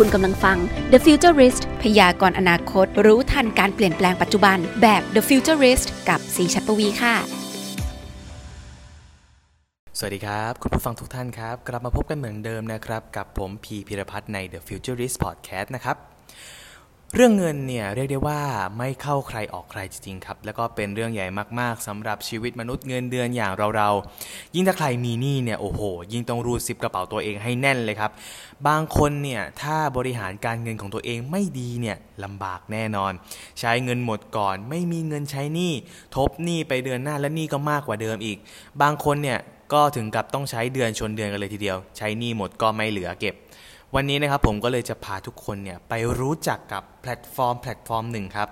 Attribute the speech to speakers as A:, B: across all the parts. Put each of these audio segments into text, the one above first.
A: คุณกำลังฟัง The Futurist พยากรณ์อนาคต รู้ทันการเปลี่ยนแปลงปัจจุบัน แบบ The Futurist กับสีชัดปวีค่ะ
B: สวัสดีครับ คุณผู้ฟังทุกท่านครับ กลับมาพบกันเหมือนเดิมนะครับ กับผมพีพิรพัฒน์ใน The Futurist Podcast นะครับ เรื่องเงินเนี่ยเรียกได้ว่าไม่เข้าใครออกใครจริงๆครับ แล้วก็เป็นเรื่องใหญ่มากๆสำหรับชีวิตมนุษย์เงินเดือนอย่างเราๆ ยิ่งถ้าใครมีหนี้เนี่ยโอ้โห ยิ่งต้องรูดซิปกระเป๋าตัวเองให้แน่นเลยครับ บางคนเนี่ยถ้าบริหารการเงินของตัวเองไม่ดีเนี่ยลำบากแน่นอน ใช้เงินหมดก่อน ไม่มีเงินใช้หนี้ทบหนี้ไปเดือนหน้าและหนี้ก็มากกว่าเดิมอีก บางคนเนี่ยก็ถึงกับต้องใช้เดือนชนเดือนกันเลยทีเดียว ใช้หนี้หมดก็ไม่เหลือเก็บ วันนี้นะครับผมก็เลยจะพาทุกคนเนี่ยไปรู้จักกับแพลตฟอร์มแพลตฟอร์มหนึ่งครับ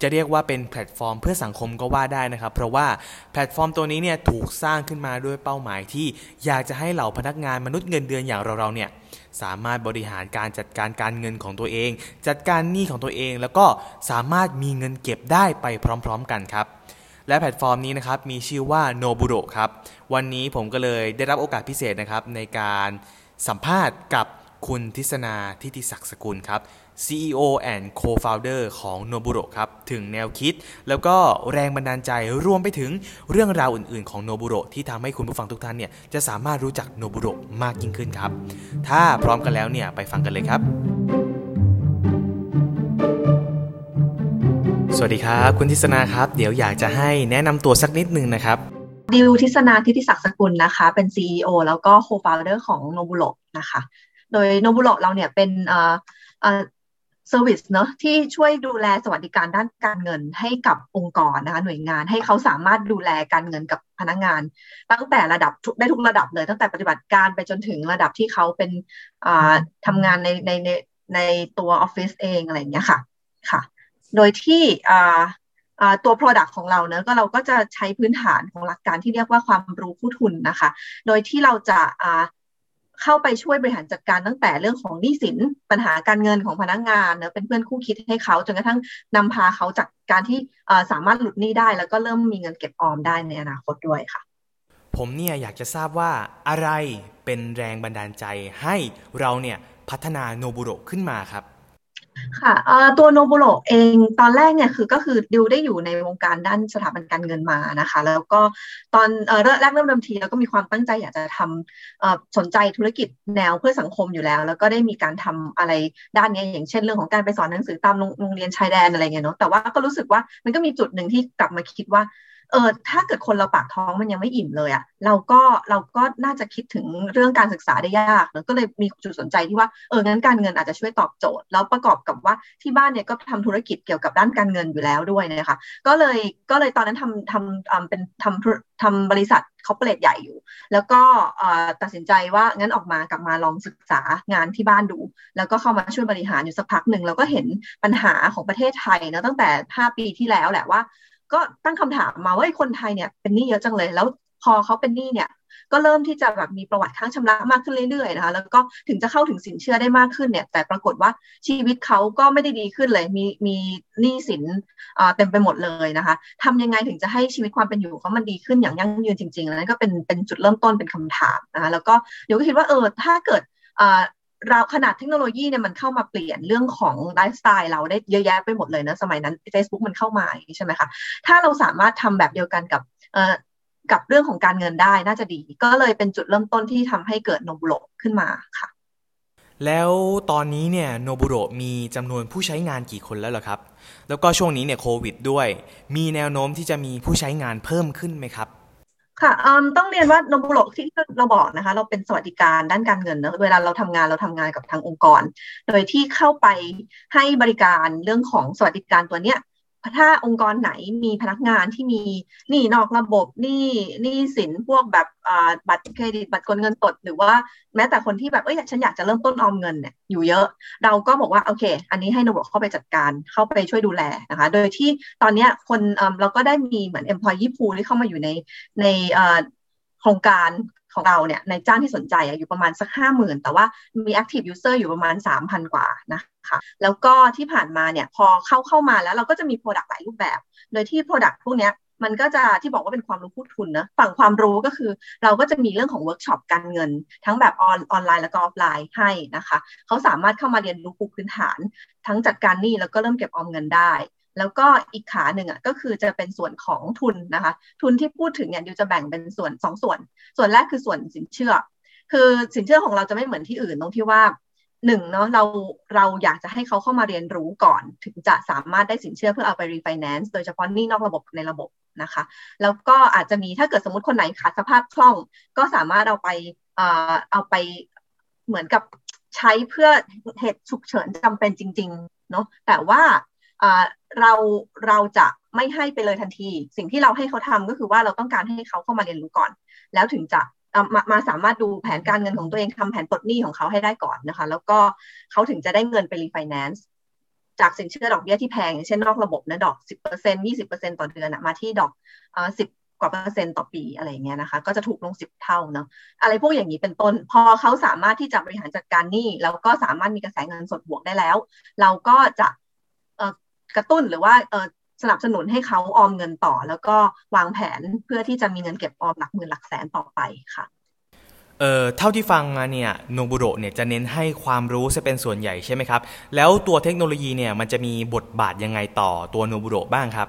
B: จะเรียกว่าเป็นแพลตฟอร์มเพื่อสังคมก็ว่าได้นะครับ เพราะว่าแพลตฟอร์มตัวนี้เนี่ยถูกสร้างขึ้นมาด้วยเป้าหมายที่อยากจะให้เหล่าพนักงานมนุษย์เงินเดือนอย่างเราๆเนี่ยสามารถบริหารการจัดการการเงินของตัวเอง จัดการหนี้ของตัวเอง แล้วก็สามารถมีเงินเก็บได้ไปพร้อม ๆ กันครับและแพลตฟอร์มนี้นะครับมีชื่อว่า n o b u r o ครับวันนี้ผมก็เลยได้รับโอกาสพิเศษนะครับในการสัมภาษณ์กับ คุณธิษณา ธิติศักดิ์สกุลครับ CEO and Co-founder ของ n o b u r o ครับ ถึงแนวคิด แล้วก็แรงบันดาลใจรวมไปถึงเรื่องราวอื่นๆ ของ n o b u r o ที่ทำให้คุณผู้ฟังทุกท่านเนี่ย จะสามารถรู้จัก n o b u r o มากยิ่งขึ้นครับ ถ้าพร้อมกันแล้วเนี่ย ไปฟังกันเลยครับ สวัสดีครับ คุณทิศนาครับ เดี๋ยวอยากจะให้แนะนำตัวสักนิดนึงนะครับ
C: ดิวทิศนาทิติศักดิ์สกุลนะคะ เป็น CEO แล้วก็ Co-founder ของ n o b u r o นะคะ โดยโนบุโรเราเนี่ยเป็นเอ่อเอ่อ service เนาะที่ช่วยดูแลสวัสดิการด้านการเงินให้กับองค์กรนะคะหน่วยงานให้เขาสามารถดูแลการเงินกับพนักงาน ตั้งแต่ระดับได้ทุกระดับเลย ตั้งแต่ปฏิบัติการไปจนถึงระดับที่เขาเป็นทำงานในในในในตัวออฟฟิศเองอะไรอย่างเงี้ยค่ะค่ะ โดยที่ตัว Product ของเราเนะก็เราก็จะใช้พื้นฐานของหลักการที่เรียกว่าความรู้คู่ทุนนะคะ โดยที่เราจะ เข้าไปช่วยบริหารจัดการตั้งแต่เรื่องของหนี้สินปัญหาการเงินของพนักงงานเนอะเป็นเพื่อนคู่คิดให้เขาจนกระทั่งนำพาเขาจากการที่สามารถหลุดหนี้ได้ แล้วก็เริ่มมีเงินเก็บออมได้ในอนาคตด้วยค่ะ
B: ผมเนี่ยอยากจะทราบว่าอะไรเป็นแรงบันดาลใจให้เราเนี่ยพัฒนาโนบุโรขึ้นมาครับ
C: ค่ะตัวโนบุโรเองตอนแรกเนี่ยคือก็คือดิวได้อยู่ในวงการด้านสถาบันการเงินมานะคะ แล้วก็ตอนแรกเริ่มเริ่มทีแล้วก็มีความตั้งใจอยากจะทำสนใจธุรกิจแนวเพื่อสังคมอยู่แล้ว แล้วก็ได้มีการทำอะไรด้านนี้อย่างเช่นเรื่องของการไปสอนหนังสือตามโรงเรียนชายแดนอะไรเงี้ยเนาะแต่ว่าก็รู้สึกว่ามันก็มีจุดหนึ่งที่กลับมาคิดว่า เออถ้าเกิดคนเราปากท้องมันยังไม่อิ่มเลยอะเราก็เราก็น่าจะคิดถึงเรื่องการศึกษาได้ยากแล้วก็เลยมีจุดสนใจที่ว่าเอองั้นการเงินอาจจะช่วยตอบโจทย์ แล้วประกอบกับว่าที่บ้านเนี่ยก็ทำธุรกิจเกี่ยวกับด้านการเงินอยู่แล้วด้วยนะคะก็เลยก็เลยตอนนั้นทำทำเป็นทำทำบริษัทเขาเปรตใหญ่อยู่ แล้วก็ตัดสินใจว่างั้นออกมากลับมาลองศึกษางานที่บ้านดู แล้วก็เข้ามาช่วยบริหารอยู่สักพักหนึ่งแล้วก็เห็นปัญหาของประเทศไทยนะตั้งแต่ 5 ปีที่แล้วแหละว่า ก็ตั้งคำถามมาว่าคนไทยเนี่ยเป็นหนี้เยอะจังเลย แล้วพอเขาเป็นหนี้เนี่ย ก็เริ่มที่จะแบบมีประวัติค้างชำระมากขึ้นเรื่อยๆนะคะ แล้วก็ถึงจะเข้าถึงสินเชื่อได้มากขึ้นเนี่ย แต่ปรากฏว่าชีวิตเขาก็ไม่ได้ดีขึ้นเลย มีมีหนี้สินเต็มไปหมดเลยนะคะทำยังไงถึงจะให้ชีวิตความเป็นอยู่เขามันดีขึ้นอย่างยั่งยืนจริงๆแล้วนั่นก็เป็นเป็นจุดเริ่มต้นเป็นคำถามนะคะ แล้วก็เดี๋ยวก็คิดว่าเออถ้าเกิด เราขนาดเทคโนโลยีเนี่ยมันเข้ามาเปลี่ยนเรื่องของไลฟ์สไตล์เราได้เยอะแยะไปหมดเลยนะสมัยนั้น Facebook มันเข้ามาใช่ไหมคะถ้าเราสามารถทำแบบเดียวกันกับกับเรื่องของการเงินได้น่าจะดี ก็เลยเป็นจุดเริ่มต้นที่ทำให้เกิดโนบุโรขึ้นมาค่ะ
B: แล้วตอนนี้เนี่ยโนบุโรมีจำนวนผู้ใช้งานกี่คนแล้วล่ะครับ แล้วก็ช่วงนี้เนี่ยโควิดด้วย มีแนวโน้มที่จะมีผู้ใช้งานเพิ่มขึ้นไหมครับ
C: ค่ะต้องเรียนว่าโนบุโรที่เราบอกนะคะ เราเป็นสวัสดิการด้านการเงินเนะเวลาเราทำงานเราทำงานกับทางองค์กร โดยที่เข้าไปให้บริการเรื่องของสวัสดิการตัวเนี้ย ถ้าองค์กรไหนมีพนักงานที่มีหนี้นอกระบบหนี้หนี้สินพวกแบบบัตรเครดิตบัตรกดเงินสดหรือว่าแม้แต่คนที่แบบเอ้ยฉันอยากจะเริ่มต้นออมเงินเนี่ยอยู่เยอะ เราก็บอกว่าโอเค อันนี้ให้โนบเข้าไปจัดการเข้าไปช่วยดูแลนะคะ โดยที่ตอนนี้คนเราก็ได้มีเหมือน employee pool ที่เข้ามาอยู่ในใน โครงการของเราเนี่ยในจ้างที่สนใจอยู่ประมาณสักห้าหมื่นแต่ว่ามี active user อยู่ประมาณสามพันกว่านะคะแล้วก็ที่ผ่านมาเนี่ยพอเข้าเข้ามาแล้วเราก็จะมี product หลายรูปแบบ โดยที่ product พวกนี้มันก็จะที่บอกว่าเป็นความรู้คู่ทุนนะฝั่งความรู้ก็คือเราก็จะมีเรื่องของเวิร์กช็อปการเงิน ทั้งแบบออนออนไลน์แล้วก็ออฟไลน์ให้นะคะ เขาสามารถเข้ามาเรียนรู้ปูพื้นฐาน ทั้งจัดการหนี้แล้วก็เริ่มเก็บออมเงินได้ แล้วก็อีกขาหนึ่งอะก็คือจะเป็นส่วนของทุนนะคะ ทุนที่พูดถึงเนี่ยเดี๋ยวจะแบ่งเป็นส่วนสองส่วน ส่วนแรกคือส่วนสินเชื่อ คือสินเชื่อของเราจะไม่เหมือนที่อื่นตรงที่ว่าหนึ่งเนาะเราเราอยากจะให้เขาเข้ามาเรียนรู้ก่อน ถึงจะสามารถได้สินเชื่อเพื่อเอาไปรีไฟแนนซ์โดยเฉพาะนี่นอกระบบในระบบนะคะ แล้วก็อาจจะมีถ้าเกิดสมมติคนไหนขาดสภาพคล่อง ก็สามารถเอาไปเอ่อเอาไปเหมือนกับใช้เพื่อเหตุฉุกเฉินจำเป็นจริง ๆ เนาะแต่ว่า เราเราจะไม่ให้ไปเลยทันที สิ่งที่เราให้เขาทำก็คือว่าเราต้องการให้เขาเข้ามาเรียนรู้ก่อน แล้วถึงจะมามาสามารถดูแผนการเงินของตัวเองทำแผนปลดหนี้ของเขาให้ได้ก่อนนะคะ แล้วก็เขาถึงจะได้เงินไปรีไฟแนนซ์จากสินเชื่อดอกเบี้ยที่แพงอย่างเช่นนอกระบบนะดอกสิบเปอร์เซ็นยี่สิบเปอร์เซ็นต่อเดือนนะมาที่ดอกอ่าสิบกว่าเปอร์เซ็นต์ต่อปีอะไรเงี้ยนะคะ ก็จะถูกลงสิบเท่าเนาะอะไรพวกอย่างนี้เป็นต้น พอเขาสามารถที่จะบริหารจัดการหนี้แล้วก็สามารถมีกระแสเงินสดบวกได้แล้ว เราก็จะ กระตุ้นหรือว่าสนับสนุนให้เขาออมเงินต่อ แล้วก็วางแผนเพื่อที่จะมีเงินเก็บออมหลักหมื่นหลักแสนต่อไปค่ะ
B: เอ่อเท่าที่ฟังมาเนี่ยโนบุโรเนี่ยจะเน้นให้ความรู้จะเป็นส่วนใหญ่ใช่ไหมครับ แล้วตัวเทคโนโลยีเนี่ยมันจะมีบทบาทยังไงต่อตัวโนบุโรบ้างครับ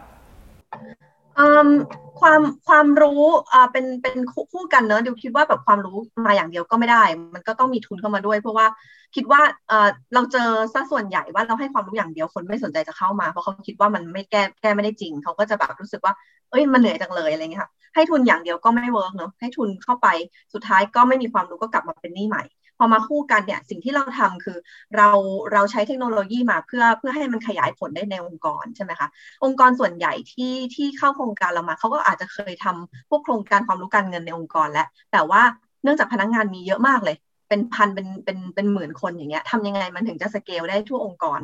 C: ความความรู้อ่าเป็นเป็นคู่กันเนอะดิวคิดว่าแบบความรู้มาอย่างเดียวก็ไม่ได้ มันก็ต้องมีทุนเข้ามาด้วย เพราะว่าคิดว่าเออเราเจอซะส่วนใหญ่ว่าเราให้ความรู้อย่างเดียวคนไม่สนใจจะเข้ามา เพราะเขาคิดว่ามันไม่แก้แก้ไม่ได้จริง เขาก็จะแบบรู้สึกว่า เอ้ยมันเหนื่อยจังเลยอะไรเงี้ยค่ะให้ทุนอย่างเดียวก็ไม่ work เนอะให้ทุนเข้าไปสุดท้ายก็ไม่มีความรู้ก็กลับมาเป็นหนี้ใหม่ พอมาคู่กันเนี่ยสิ่งที่เราทำคือเราเราใช้เทคโนโลยีมาเพื่อเพื่อให้มันขยายผลได้ในองค์กรใช่ไหมคะองค์กรส่วนใหญ่ที่ที่เข้าโครงการเรามาเขาก็อาจจะเคยทำพวกโครงการความรู้การเงินในองค์กรแล้วแต่ว่าเนื่องจากพนักงานมีเยอะมากเลย เป็นพันเป็นเป็นเป็นหมื่นคนอย่างเงี้ยทำยังไงมันถึงจะสเกลได้ทั่วองค์กร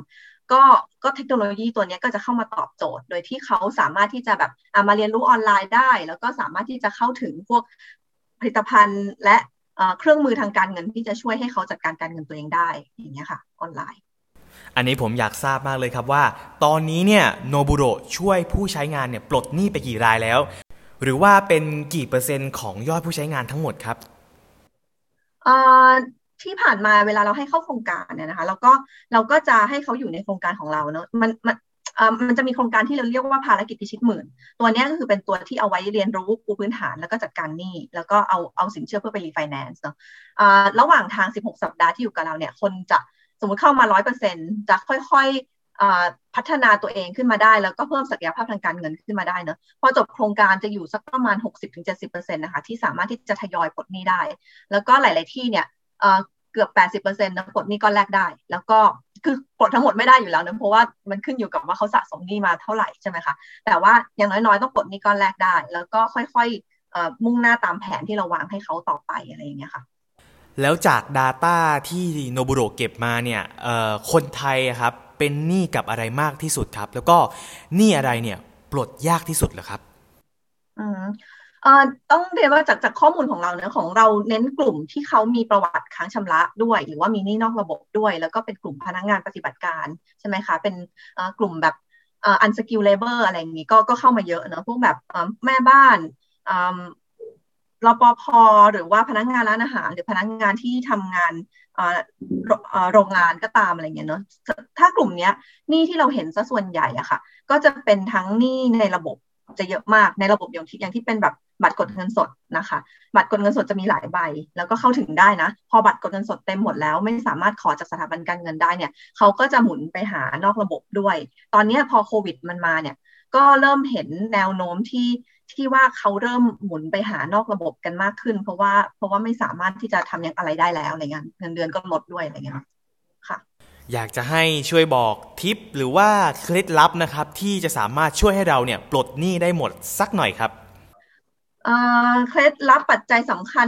C: ก็ก็เทคโนโลยีตัวนี้ก็จะเข้ามาตอบโจทย์ โดยที่เขาสามารถที่จะแบบมาเรียนรู้ออนไลน์ได้ แล้วก็สามารถที่จะเข้าถึงพวกผลิตภัณฑ์และ เครื่องมือทางการเงินที่จะช่วยให้เขาจัดการการเงินตัวเองได้อย่างเงี้ยค่ะ ออนไลน์
B: อันนี้ผมอยากทราบมากเลยครับว่า ตอนนี้เนี่ยโนบุโรช่วยผู้ใช้งานเนี่ยปลดหนี้ไปกี่รายแล้ว หรือว่าเป็นกี่เปอร์เซ็นต์ของยอดผู้ใช้งานทั้งหมดครับ
C: ที่ผ่านมาเวลาเราให้เข้าโครงการเนี่ยนะคะเราก็เราก็จะให้เขาอยู่ในโครงการของเราเนอะมันมัน มันจะมีโครงการที่เราเรียกว่าภารกิจพิชิตหนี้ ตัวนี้ก็คือเป็นตัวที่เอาไว้เรียนรู้ปูพื้นฐานแล้วก็จัดการหนี้ แล้วก็เอาเอาสินเชื่อเพื่อไปรีไฟแนนซ์เนาะระหว่างทาง 16 สัปดาห์ที่อยู่กับเราเนี่ยคนจะสมมติเข้ามา 100%จะค่อยๆพัฒนาตัวเองขึ้นมาได้ แล้วก็เพิ่มศักยภาพทางการเงินขึ้นมาได้เนาะพอจบโครงการจะอยู่สักประมาณ 60-70%นะคะที่สามารถที่จะทยอยปลดหนี้ได้ แล้วก็หลาย ๆ ที่เนี่ยเกือบ 80%นะปลดหนี้ก้อนแรกได้ แล้วก็ คือปลดทั้งหมดไม่ได้อยู่แล้วนะเพราะว่ามันขึ้นอยู่กับว่าเขาสะสมหนี้มาเท่าไหร่ใช่ไหมคะแต่ว่าอย่างน้อยๆต้องปลดหนี้ก้อนแรกได้ แล้วก็ค่อยๆมุ่งหน้าตามแผนที่เราวางให้เขาต่อไปอะไรอย่างเงี้ยค่ะ
B: แล้วจาก Data ที่โนบุโรเก็บมาเนี่ยคนไทยครับเป็นหนี้กับอะไรมากที่สุดครับ แล้วก็หนี้อะไรเนี่ยปลดยากที่สุดเหรอครับ
C: ต้องเรียนว่าจากจากข้อมูลของเราเนี่ยของเราเน้นกลุ่มที่เขามีประวัติค้างชำระด้วย หรือว่ามีหนี้นอกระบบด้วย แล้วก็เป็นกลุ่มพนักงานปฏิบัติการใช่ไหมคะ เป็นกลุ่มแบบ unskilled labor อะไรอย่างนี้ก็ก็เข้ามาเยอะเนอะพวกแบบแม่บ้านรปภหรือว่าพนักงานร้านอาหาร หรือพนักงานที่ทำงานโรงงานก็ตามอะไรเงี้ยเนาะถ้ากลุ่มเนี้ยหนี้ที่เราเห็นซะส่วนใหญ่อะค่ะ ก็จะเป็นทั้งหนี้ในระบบ จะเยอะมากในระบบอย่างที่อย่างที่เป็นแบบบัตรกดเงินสดนะคะ บัตรกดเงินสดจะมีหลายใบ แล้วก็เข้าถึงได้นะ พอบัตรกดเงินสดเต็มหมดแล้ว ไม่สามารถขอจากสถาบันการเงินได้เนี่ยเขาก็จะหมุนไปหานอกระบบด้วย ตอนนี้พอโควิดมันมาเนี่ย ก็เริ่มเห็นแนวโน้มที่ที่ว่าเขาเริ่มหมุนไปหานอกระบบกันมากขึ้น เพราะว่าเพราะว่าไม่สามารถที่จะทำอย่างอะไรได้แล้วอะไรเงี้ยเงินเดือนก็ลดด้วยอะไรเงี้ย
B: อยากจะให้ช่วยบอกทิปหรือว่าเคล็ดลับนะครับ ที่จะสามารถช่วยให้เราเนี่ยปลดหนี้ได้หมดสักหน่อยครับ
C: เคล็ดลับปัจจัยสำคัญ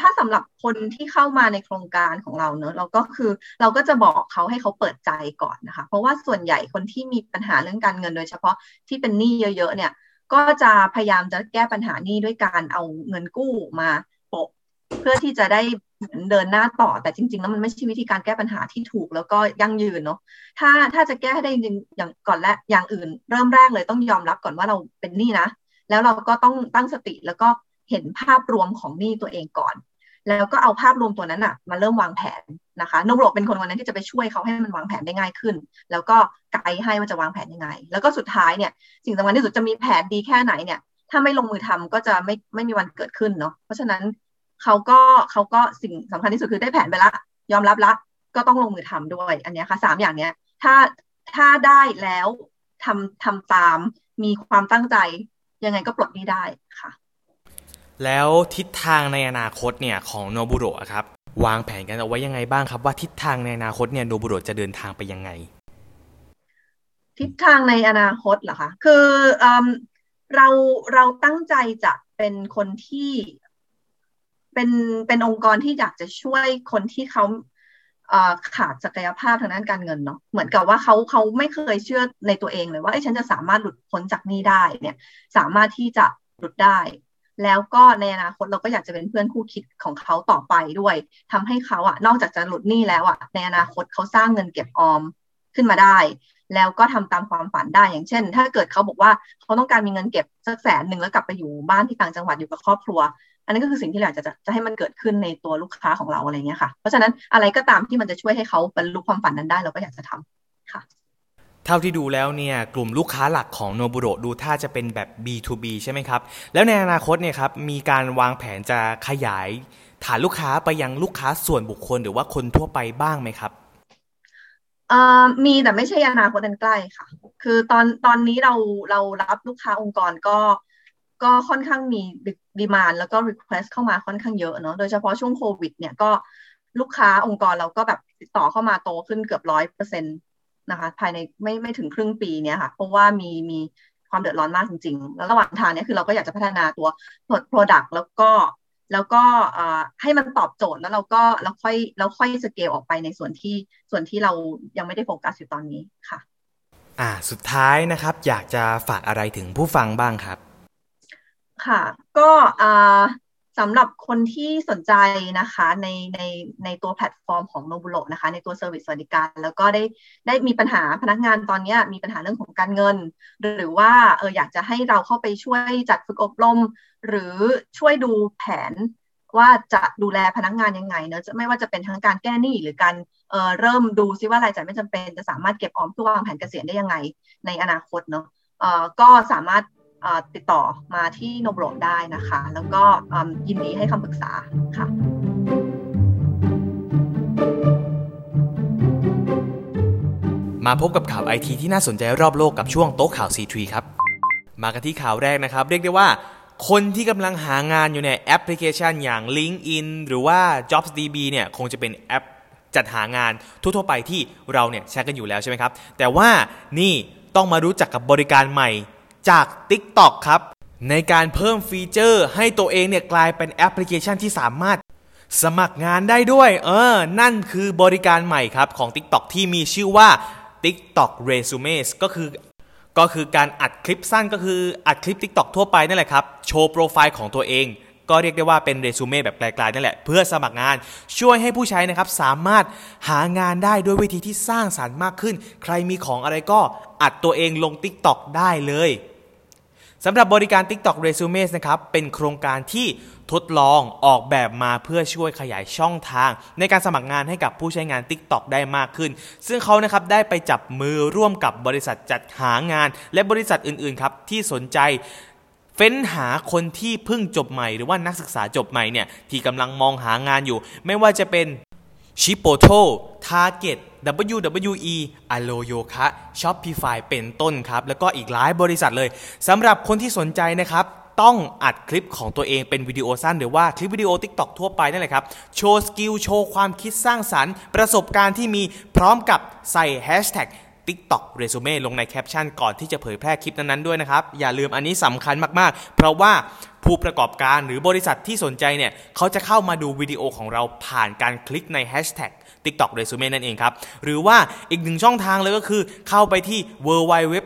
C: ถ้าสำหรับคนที่เข้ามาในโครงการของเราเนอะเราก็คือเราก็จะบอกเขาให้เขาเปิดใจก่อนนะคะ เพราะว่าส่วนใหญ่คนที่มีปัญหาเรื่องการเงินโดยเฉพาะที่เป็นหนี้เยอะ ๆ เนี่ย ก็จะพยายามจะแก้ปัญหานี้ด้วยการเอาเงินกู้มา เพื่อที่จะได้เดินหน้าต่อแต่จริงๆแล้วมันไม่ใช่วิธีการแก้ปัญหาที่ถูกแล้วก็ยั่งยืนเนาะถ้าถ้าจะแก้ให้ได้จริงอย่างก่อนและอย่างอื่น เริ่มแรกเลยต้องยอมรับก่อนว่าเราเป็นหนี้นะ แล้วเราก็ต้องตั้งสติแล้วก็เห็นภาพรวมของหนี้ตัวเองก่อน แล้วก็เอาภาพรวมตัวนั้นอะมาเริ่มวางแผนนะคะนโรเป็นคนวันนั้นที่จะไปช่วยเขาให้มันวางแผนได้ง่ายขึ้น แล้วก็ไกด์ให้ว่าจะวางแผนยังไง แล้วก็สุดท้ายเนี่ยสิ่งสำคัญที่สุดจะมีแผนดีแค่ไหนเนี่ยถ้าไม่ลงมือทำก็จะไม่ไม่มีวันเกิดขึ้นเนาะเพราะฉะนั้น เขาก็เขาก็สิ่งสำคัญที่สุดคือได้แผนไปละ ยอมรับละ ก็ต้องลงมือทำด้วย อันนี้ค่ะสามอย่างเนี้ย ถ้าถ้าได้แล้วทำทำตามมีความตั้งใจ ยังไงก็ปลดนี้ได้ค่ะ
B: แล้วทิศทางในอนาคตเนี่ยของโนบุโระครับ วางแผนกันเอาไว้ยังไงบ้างครับ ว่าทิศทางในอนาคตเนี่ยโนบุโระจะเดินทางไปยังไง
C: ทิศทางในอนาคตเหรอคะคือเอเราเราตั้งใจจะเป็นคนที่ เป็นเป็นองค์กรที่อยากจะช่วยคนที่เขาขาดศักยภาพทางด้านการเงินเนาะเหมือนกับว่าเขาเขาไม่เคยเชื่อในตัวเองเลยว่าไอ้ฉันจะสามารถหลุดพ้นจากนี้ได้เนี่ย สามารถที่จะหลุดได้ แล้วก็ในอนาคตเราก็อยากจะเป็นเพื่อนคู่คิดของเขาต่อไปด้วยทำให้เขาอะนอกจากจะหลุดหนี้แล้วอะในอนาคตเขาสร้างเงินเก็บออมขึ้นมาได้ แล้วก็ทำตามความฝันได้อย่างเช่น ถ้าเกิดเขาบอกว่าเขาต้องการมีเงินเก็บสักแสนหนึ่งแล้วกลับไปอยู่บ้านที่ต่างจังหวัดอยู่กับครอบครัว อันนี้ก็คือสิ่งที่เราจะจะให้มันเกิดขึ้นในตัวลูกค้าของเราอะไรเงี้ยค่ะ เพราะฉะนั้นอะไรก็ตามที่มันจะช่วยให้เขาบรรลุความฝันนั้นได้เราก็อยากจะทำค่ะ
B: เท่าที่ดูแล้วเนี่ยกลุ่มลูกค้าหลักของโนบุโรดูถ้าจะเป็นแบบ B2B ใช่ไหมครับ แล้วในอนาคตเนี่ยครับมีการวางแผนจะขยายฐานลูกค้าไปยังลูกค้าส่วนบุคคล หรือว่าคนทั่วไปบ้างไหมครับ
C: มีแต่ไม่ใช่อนาคตอันใกล้ค่ะ คือตอนตอนนี้เราเรารับลูกค้าองค์กรก็ ก็ค่อนข้างมี demand แล้วก็ request เข้ามาค่อนข้างเยอะเนาะโดยเฉพาะช่วงโควิด เนี่ยก็ลูกค้าองค์กรเราก็แบบติดต่อเข้ามาโตขึ้นเกือบร้อยเปอร์เซ็นต์นะคะ ภายในไม่ไม่ถึงครึ่งปีเนี่ยค่ะ เพราะว่ามีมีความเดือดร้อนมากจริง ๆ แล้วระหว่างทางเนี่ยคือเราก็อยากจะพัฒนาตัว product แล้วก็แล้วก็ให้มันตอบโจทย์แล้วเราก็เราค่อยเราค่อยสเกลออกไปในส่วนที่ส่วนที่เรายังไม่ได้โฟกัสอยู่ตอนนี้ค่ะ
B: อ่าสุดท้ายนะครับ อยากจะฝากอะไรถึงผู้ฟังบ้างครับ
C: ค่ะ ก็สำหรับคนที่สนใจนะคะในในในตัวแพลตฟอร์มของ Noburo นะคะ ในตัว service สวัสดิการ แล้วก็ได้ได้มีปัญหาพนักงานตอนนี้มีปัญหาเรื่องของการเงิน หรือว่าเอออยากจะให้เราเข้าไปช่วยจัดฝึกอบรม หรือช่วยดูแผนว่าจะดูแลพนักงานยังไงเนอะไม่ว่าจะเป็นทั้งการแก้หนี้หรือการเอ่อเริ่มดูซิว่ารายจ่ายไม่จำเป็นจะสามารถเก็บออมเพื่อวางแผนเกษียณได้ยังไงในอนาคตเนาะเอ่อก็สามารถ ติดต่อมาที่โนบโรได้นะคะ แล้วก็ยินดีให้คำปรึกษาค่ะ
B: มาพบกับข่าวไอทีที่น่าสนใจรอบโลกกับช่วงโต๊ะข่าว C3 ครับ มากันที่ข่าวแรกนะครับ เรียกได้ว่า คนที่กำลังหางานอยู่ในแอปพลิเคชันอย่าง LinkedIn หรือว่า JobsDB เนี่ยคงจะเป็นแอปจัดหางานทั่วๆไปที่เราเนี่ยใช้กันอยู่แล้วใช่ไหมครับ แต่ว่านี่ต้องมารู้จักกับบริการใหม่ จาก TikTok ครับ ในการเพิ่มฟีเจอร์ ให้ตัวเองเนี่ยกลายเป็นแอปพลิเคชันที่สามารถสมัครงานได้ด้วย เออ นั่นคือบริการใหม่ครับของ TikTok ที่มีชื่อว่า TikTok Resumes ก็คือ ก็คือการอัดคลิปสั้นก็คืออัดคลิป TikTok ทั่วไปนั่นแหละครับ โชว์โปรไฟล์ของตัวเอง ก็เรียกได้ว่าเป็นเรซูเม่แบบไกลๆนั่นแหละ เพื่อสมัครงานช่วยให้ผู้ใช้นะครับ สามารถหางานได้ด้วยวิธีที่สร้างสารรค์มากขึ้น ใครมีของอะไรก็อัดตัวเองลง TikTok ได้เลย สำหรับบริการ TikTok Resumes นะครับ เป็นโครงการที่ทดลองออกแบบมาเพื่อช่วยขยายช่องทาง ในการสมัครงานให้กับผู้ใช้งาน TikTok ได้มากขึ้น ซึ่งเขานะครับได้ไปจับมือร่วมกับบริษัทจัดหางาน และบริษัทอื่นๆครับที่สนใจเฟ้นหาคนที่เพิ่งจบใหม่หรือว่านักศึกษาจบใหม่เนี่ยที่กำลังมองหางานอยู่ ไม่ว่าจะเป็น ชิโปโต Target WWE Alo Yoka Shopify เป็นต้นครับ แล้วก็อีกหลายบริษัทเลยสำหรับคนที่สนใจนะครับต้องอัดคลิปของตัวเองเป็นวิดีโอสั้น หรือว่าคลิปวิดีโอ TikTok ทั่วไปนั่นแหละครับ โชว์ skill โชว์ความคิดสร้างสรรค์ ประสบการณ์ที่มีพร้อมกับใส่แฮชแท็ก TikTok Resume ลงในแคปชั่นก่อนที่จะเผยแพร่คลิปนั้นๆด้วยนะครับ อย่าลืมอันนี้สำคัญมากๆ เพราะว่า ผู้ประกอบการหรือบริษัทที่สนใจเนี่ยเขาจะเข้ามาดูวิดีโอของเราผ่านการคลิกในแฮชแท็ก TikTok Resume นั่นเองครับ หรือว่าอีกหนึ่งช่องทางเลยก็คือเข้าไปที่ www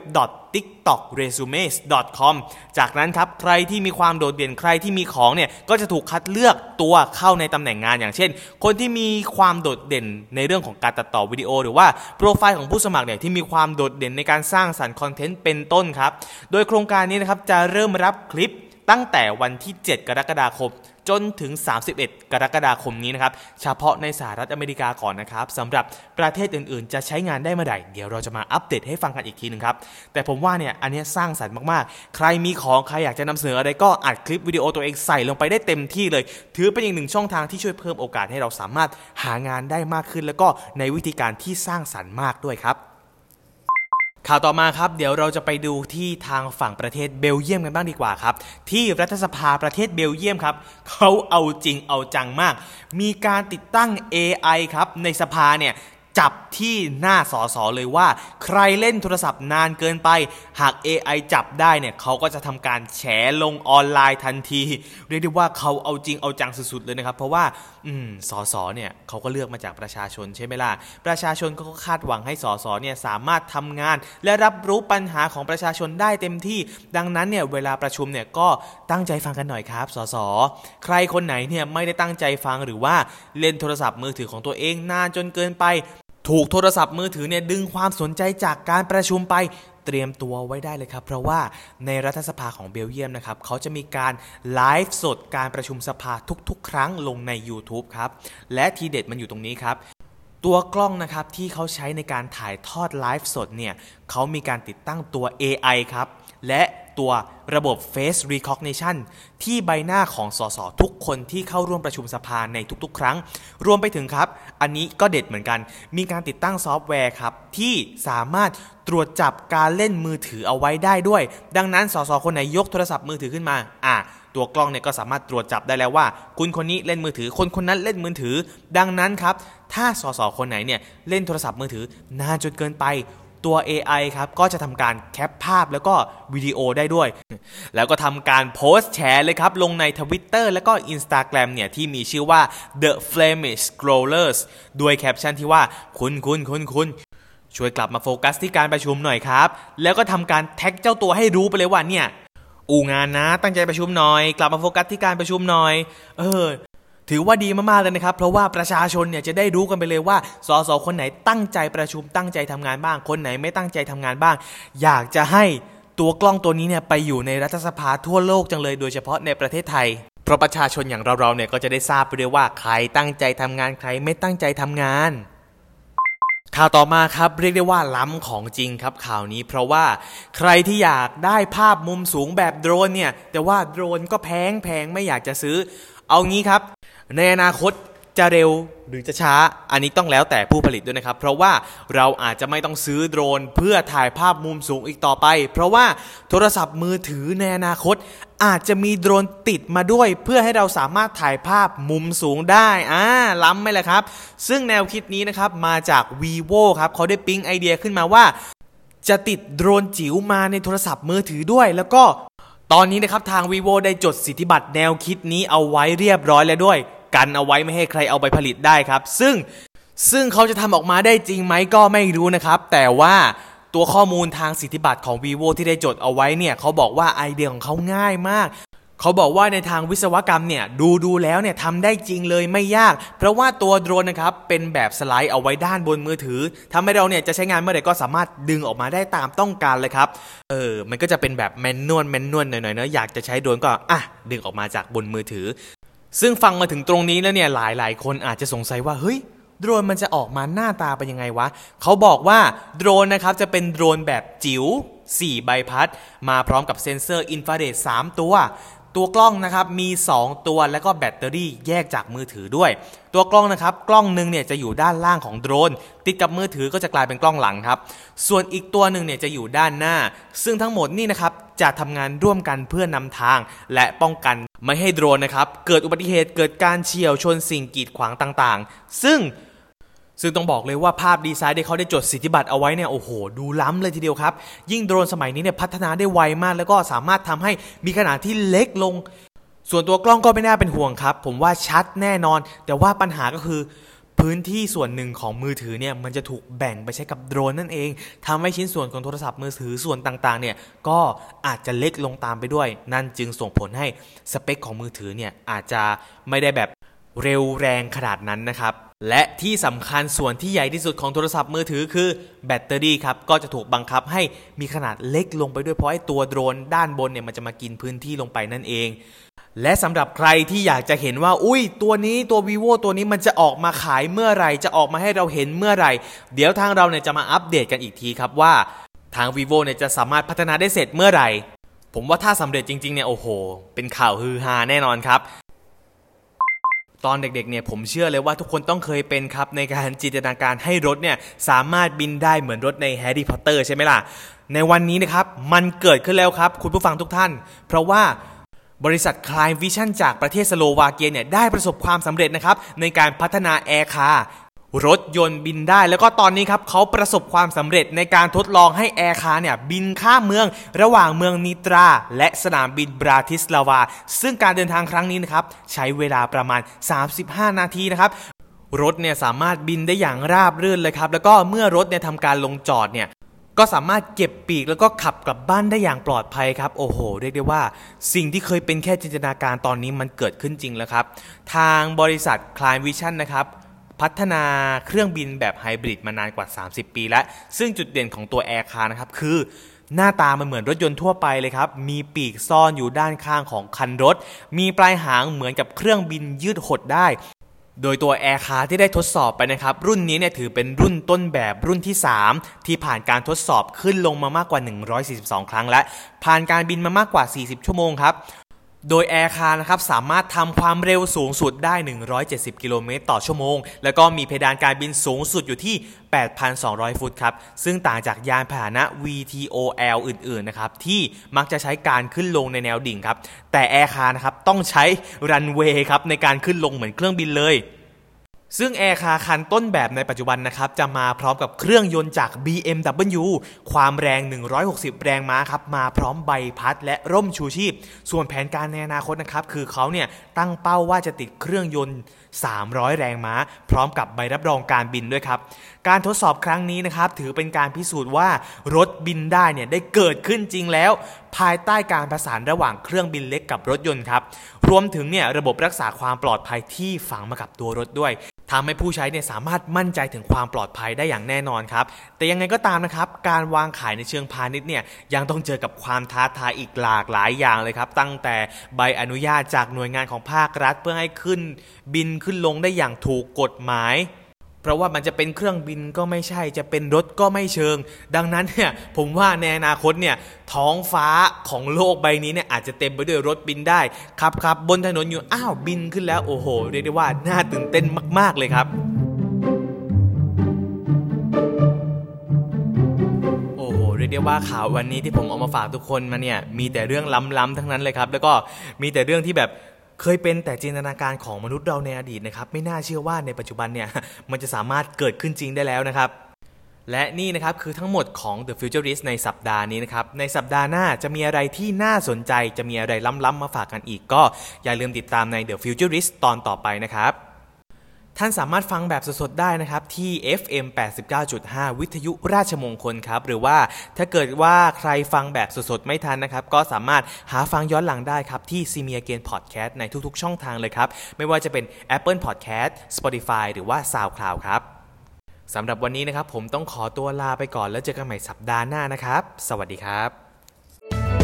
B: tiktokresumes.com จากนั้นครับใครที่มีความโดดเด่นใครที่มีของเนี่ยก็จะถูกคัดเลือกตัวเข้าในตำแหน่งงานอย่างเช่น คนที่มีความโดดเด่นในเรื่องของการตัดต่อวิดีโอ หรือว่าโปรไฟล์ของผู้สมัครเนี่ยที่มีความโดดเด่นในการสร้างสรรค์คอนเทนต์เป็นต้นครับ โดยโครงการนี้นะครับจะเริ่มรับคลิป ตั้งแต่วันที่ 7 กรกฎาคม จนถึง 31 กรกฎาคมนี้นะครับ เฉพาะในสหรัฐอเมริกาก่อนนะครับสำหรับประเทศอื่นๆ จะใช้งานได้เมื่อไหร่เดี๋ยวเราจะมาอัปเดตให้ฟังกันอีกทีหนึ่งครับ แต่ผมว่าเนี่ยอันนี้สร้างสรรค์มากๆ ใครมีของใครอยากจะนำเสนออะไรก็อัดคลิปวิดีโอตัวเองใส่ลงไปได้เต็มที่เลย ถือเป็นอีกหนึ่งช่องทางที่ช่วยเพิ่มโอกาสให้เราสามารถหางานได้มากขึ้น แล้วก็ในวิธีการที่สร้างสรรค์มากด้วยครับ ข่าวต่อมาครับ เดี๋ยวเราจะไปดูที่ทางฝั่งประเทศเบลเยียมกันบ้างดีกว่าครับ ที่รัฐสภาประเทศเบลเยียมครับเขาเอาจริงเอาจังมาก มีการติดตั้ง AI ครับในสภาเนี่ย จับที่หน้าสอสอเลยว่า ใครเล่นโทรศัพท์นานเกินไป หาก AI จับได้เนี่ยเขาก็จะทำการแฉลงออนไลน์ทันที เรียกได้ว่าเขาเอาจริงเอาจังสุดๆเลยนะครับ เพราะว่าอืมสอสอเนี่ยเขาก็เลือกมาจากประชาชนใช่ไหมล่ะประชาชนก็คาดหวังให้สอสอเนี่ยสามารถทำงาน และรับรู้ปัญหาของประชาชนได้เต็มที่ ดังนั้นเนี่ยเวลาประชุมเนี่ยก็ตั้งใจฟังกันหน่อยครับสอสอใครคนไหนเนี่ยไม่ได้ตั้งใจฟังหรือว่าเล่นโทรศัพท์มือถือของตัวเองนานจนเกินไป ถูกโทรศัพท์มือถือเนี่ยดึงความสนใจจากการประชุมไปเตรียมตัวไว้ได้เลยครับ เพราะว่าในรัฐสภาของเบลเยียมนะครับเขาจะมีการไลฟ์สดการประชุมสภาทุกๆ ครั้งลงใน YouTube ครับ และทีเด็ดมันอยู่ตรงนี้ครับตัวกล้องนะครับที่เขาใช้ในการถ่ายทอดไลฟ์สดเนี่ยเขามีการติดตั้งตัว AI ครับ และ ตัวระบบ Face Recognition ที่ใบหน้าของสสทุกคนที่เข้าร่วมประชุมสภาในทุกๆ ครั้ง รวมไปถึงครับ อันนี้ก็เด็ดเหมือนกัน มีการติดตั้งซอฟต์แวร์ครับ ที่สามารถตรวจจับการเล่นมือถือเอาไว้ได้ด้วย ดังนั้นสสคนไหนยกโทรศัพท์มือถือขึ้นมาอะตัวกล้องเนี่ยก็สามารถตรวจจับได้แล้วว่า คุณคนนี้เล่นมือถือ คนคนนั้นเล่นมือถือ ดังนั้นครับ ถ้าสสคนไหนเนี่ยเล่นโทรศัพท์มือถือนานจนเกินไป ตัว AI ครับก็จะทำการแคปภาพแล้วก็วิดีโอได้ด้วย แล้วก็ทำการโพสต์แชร์เลยครับ ลงใน Twitter แล้วก็ Instagram เนี่ยที่มีชื่อว่า The Flemish Scrollers ด้วยแคปชั่นที่ว่าคุณคุณคุณคุณช่วยกลับมาโฟกัสที่การประชุมหน่อยครับ แล้วก็ทำการแท็กเจ้าตัวให้รู้ไปเลยว่าเนี่ยอู้งานนะ ตั้งใจประชุมหน่อย กลับมาโฟกัสที่การประชุมหน่อย เออ ถือว่าดีมากๆเลยนะครับ เพราะว่าประชาชนเนี่ยจะได้รู้กันไปเลยว่าสสคนไหนตั้งใจประชุมตั้งใจทำงานบ้าง คนไหนไม่ตั้งใจทำงานบ้าง อยากจะให้ตัวกล้องตัวนี้เนี่ยไปอยู่ในรัฐสภาทั่วโลกจังเลย โดยเฉพาะในประเทศไทย เพราะประชาชนอย่างเราๆเนี่ยก็จะได้ทราบไปเลยว่าใครตั้งใจทำงานใครไม่ตั้งใจทำงานข่าวต่อมาครับเรียกได้ว่าล้ำของจริงครับข่าวนี้ เพราะว่าใครที่อยากได้ภาพมุมสูงแบบโดรนเนี่ยแต่ว่าโดรนก็แพงแพงไม่อยากจะซื้อ เอางี้ครับ ในอนาคตจะเร็วหรือจะช้าอันนี้ต้องแล้วแต่ผู้ผลิตด้วยนะครับ เพราะว่าเราอาจจะไม่ต้องซื้อโดรน เพื่อถ่ายภาพมุมสูงอีกต่อไป เพราะว่าโทรศัพท์มือถือในอนาคต อาจจะมีโดรนติดมาด้วย เพื่อให้เราสามารถถ่ายภาพมุมสูงได้อ่าล้ำไหมล่ะครับ ซึ่งแนวคิดนี้นะครับมาจาก vivo ครับเขาได้ปิ๊งไอเดียขึ้นมาว่า จะติดโดรนจิ๋วมาในโทรศัพท์มือถือด้วย แล้วก็ตอนนี้นะครับทาง vivo ได้จดสิทธิบัตรแนวคิดนี้เอาไว้เรียบร้อยแล้วด้วย กันเอาไว้ไม่ให้ใครเอาไปผลิตได้ครับ ซึ่งซึ่งเขาจะทำออกมาได้จริงไหมก็ไม่รู้นะครับ แต่ว่าตัวข้อมูลทางสิทธิบัตรของ vivo ที่ได้จดเอาไว้เนี่ยเขาบอกว่าไอเดียของเขาง่ายมากเขาบอกว่าในทางวิศวกรรมเนี่ยดูดูแล้วเนี่ยทำได้จริงเลยไม่ยาก เพราะว่าตัวโดรนนะครับเป็นแบบสไลด์เอาไว้ด้านบนมือถือทำให้เราเนี่ยจะใช้งานเมื่อไหร่ก็สามารถดึงออกมาได้ตามต้องการเลยครับเออมันก็จะเป็นแบบ manual manual หน่อยๆเนอะอยากจะใช้โดรนก็อะดึงออกมาจากบนมือถือ ซึ่งฟังมาถึงตรงนี้แล้วเนี่ยหลายๆคนอาจจะสงสัยว่าเฮ้ยโดรนมันจะออกมาหน้าตาเป็นยังไงวะ เขาบอกว่าโดรนนะครับจะเป็นโดรนแบบจิ๋ว4 ใบพัด มาพร้อมกับเซ็นเซอร์อินฟราเรด3ตัว ตัวกล้องนะครับมี 2 ตัวแล้วก็แบตเตอรี่แยกจากมือถือด้วย ตัวกล้องนะครับกล้องหนึ่งเนี่ยจะอยู่ด้านล่างของโดรน ติดกับมือถือก็จะกลายเป็นกล้องหลังครับ ส่วนอีกตัวหนึ่งเนี่ยจะอยู่ด้านหน้า ซึ่งทั้งหมดนี่นะครับจะทำงานร่วมกันเพื่อนำทาง และป้องกันไม่ให้โดรนนะครับเกิดอุบัติเหตุเกิดการเฉี่ยวชนสิ่งกีดขวางต่างๆ ซึ่ง ซึ่งต้องบอกเลยว่าภาพดีไซน์ที่เขาได้จดสิทธิบัตรเอาไว้เนี่ยโอ้โห ดูล้ำเลยทีเดียวครับ ยิ่งโดรนสมัยนี้เนี่ยพัฒนาได้ไวมาก แล้วก็สามารถทำให้มีขนาดที่เล็กลง ส่วนตัวกล้องก็ไม่น่าเป็นห่วงครับ ผมว่าชัดแน่นอน แต่ว่าปัญหาก็คือพื้นที่ส่วนหนึ่งของมือถือเนี่ยมันจะถูกแบ่งไปใช้กับโดรนนั่นเองทำให้ชิ้นส่วนของโทรศัพท์มือถือส่วนต่างๆเนี่ยก็อาจจะเล็กลงตามไปด้วย นั่นจึงส่งผลให้สเปคของมือถือเนี่ยอาจจะไม่ได้แบบเร็วแรงขนาดนั้นนะครับ และที่สำคัญส่วนที่ใหญ่ที่สุดของโทรศัพท์มือถือคือแบตเตอรี่ครับก็จะถูกบังคับให้มีขนาดเล็กลงไปด้วยเพราะไอ้ตัวโดรนด้านบนเนี่ยมันจะมากินพื้นที่ลงไปนั่นเอง และสำหรับใครที่อยากจะเห็นว่า อุ้ย ตัวนี้ตัว vivo ตัวนี้มันจะออกมาขายเมื่อไหร่ จะออกมาให้เราเห็นเมื่อไหร่ เดี๋ยวทางเราเนี่ยจะมาอัปเดตกันอีกทีครับว่า ทาง vivo เนี่ยจะสามารถพัฒนาได้เสร็จเมื่อไหร่ ผมว่าถ้าสำเร็จจริงๆเนี่ยโอ้โห เป็นข่าวฮือฮาแน่นอนครับ ตอนเด็กๆเนี่ยผมเชื่อเลยว่าทุกคนต้องเคยเป็นครับในการจินตนาการให้รถเนี่ยสามารถบินได้เหมือนรถในแฮร์รี่พอตเตอร์ใช่ไหมล่ะ ในวันนี้นะครับมันเกิดขึ้นแล้วครับ คุณผู้ฟังทุกท่าน เพราะว่าบริษัท Klein Vision จากประเทศสโลวาเกียเนี่ยได้ประสบความสำเร็จนะครับในการพัฒนา AirCar รถยนต์บินได้ แล้วก็ตอนนี้ครับเขาประสบความสำเร็จในการทดลองให้ AirCar เนี่ยบินข้ามเมือง ระหว่างเมืองนิตรา และสนามบินบราทิสลาวา ซึ่งการเดินทางครั้งนี้นะครับใช้เวลาประมาณ 35 นาทีนะครับรถเนี่ยสามารถบินได้อย่างราบรื่นเลยครับ แล้วก็เมื่อรถเนี่ยทำการลงจอดเนี่ยก็สามารถเก็บปีกแล้วก็ขับกลับบ้านได้อย่างปลอดภัยครับ โอ้โห เรียกได้ว่า สิ่งที่เคยเป็นแค่จินตนาการตอนนี้มันเกิดขึ้นจริงแล้วครับ ทางบริษัท c l i m Vision นะครับ พัฒนาเครื่องบินแบบไฮบริดมานานกว่า 30 ปีแล้ว ซึ่งจุดเด่นของตัว AirCar นะครับ คือหน้าตามันเหมือนรถยนต์ทั่วไปเลยครับ มีปีกซ่อนอยู่ด้านข้างของคันรถ มีปลายหางเหมือนกับเครื่องบินยืดหดได้ โดยตัว AirCar ที่ได้ทดสอบไปนะครับ รุ่นนี้เนี่ยถือเป็นรุ่นต้นแบบรุ่นที่ 3 ที่ผ่านการทดสอบขึ้นลงมามากกว่า 142 ครั้งและ ผ่านการบินมามากกว่า 40 ชั่วโมงครับ โดย AirCar นะครับสามารถทำความเร็วสูงสุดได้ 170 กิโลเมตรต่อชั่วโมง แล้วก็มีเพดานการบินสูงสุดอยู่ที่ 8,200 ฟุตครับ ซึ่งต่างจากยานพาหนะ VTOL อื่นๆนะครับที่มักจะใช้การขึ้นลงในแนวดิ่งครับ แต่ AirCar นะครับต้องใช้รันเวย์ครับในการขึ้นลงเหมือนเครื่องบินเลย ซึ่ง AirCar คันต้นแบบในปัจจุบันนะครับ จะมาพร้อมกับเครื่องยนต์จาก BMW ความแรง 160 แรงม้าครับ มาพร้อมใบพัดและร่มชูชีพ ส่วนแผนการในอนาคตนะครับ คือเขาเนี่ยตั้งเป้าว่าจะติดเครื่องยนต์ 300 แรงม้า พร้อมกับใบรับรองการบินด้วยครับ การทดสอบครั้งนี้นะครับ ถือเป็นการพิสูจน์ว่ารถบินได้เนี่ยได้เกิดขึ้นจริงแล้ว ภายใต้การประสานระหว่างเครื่องบินเล็กกับรถยนต์ครับรวมถึงเนี่ยระบบรักษาความปลอดภัยที่ฝังมากับตัวรถด้วยทำให้ผู้ใช้เนี่ยสามารถมั่นใจถึงความปลอดภัยได้อย่างแน่นอนครับ แต่ยังไงก็ตามนะครับ การวางขายในเชิงพาณิชย์เนี่ยยังต้องเจอกับความท้าทายอีกหลากหลายอย่างเลยครับ ตั้งแต่ใบอนุญาตจากหน่วยงานของภาครัฐ เพื่อให้ขึ้นบินขึ้นลงได้อย่างถูกกฎหมาย เพราะว่ามันจะเป็นเครื่องบินก็ไม่ใช่จะเป็นรถก็ไม่เชิง ดังนั้นเนี่ยผมว่าในอนาคตเนี่ยท้องฟ้าของโลกใบนี้เนี่ยอาจจะเต็มไปด้วยรถบินได้ขับขับบนถนนอยู่อ้าวบินขึ้นแล้วโอ้โหเรียกได้ว่าน่าตื่นเต้นมาก ๆเลยครับโอ้โหเรียกได้ว่าข่าววันนี้ที่ผมเอามาฝากทุกคนมาเนี่ยมีแต่เรื่องล้ำๆทั้งนั้นเลยครับ แล้วก็มีแต่เรื่องที่แบบ เคยเป็นแต่จินตนาการของมนุษย์เราในอดีตนะครับ ไม่น่าเชื่อว่าในปัจจุบันเนี่ยมันจะสามารถเกิดขึ้นจริงได้แล้วนะครับ และนี่นะครับคือทั้งหมดของ The Futurist ในสัปดาห์นี้นะครับ ในสัปดาห์หน้าจะมีอะไรที่น่าสนใจจะมีอะไรล้ำๆมาฝากกันอีก ก็อย่าลืมติดตามใน The Futurist ตอนต่อไปนะครับ ท่านสามารถฟังแบบสดๆได้นะครับ ที่ FM 89.5 วิทยุราชมงคลครับ หรือว่าถ้าเกิดว่าใครฟังแบบสดๆ ไม่ทันนะครับ ก็สามารถหาฟังย้อนหลังได้ครับ ที่ c m e a g a i n Podcast ในทุกๆ ช่องทางเลยครับ ไม่ว่าจะเป็น Apple Podcast Spotify หรือว่า SoundCloud ครับสำหรับวันนี้นะครับ ผมต้องขอตัวลาไปก่อนแล้วเจอกันใหม่สัปดาห์หน้านะครับ สวัสดีครับ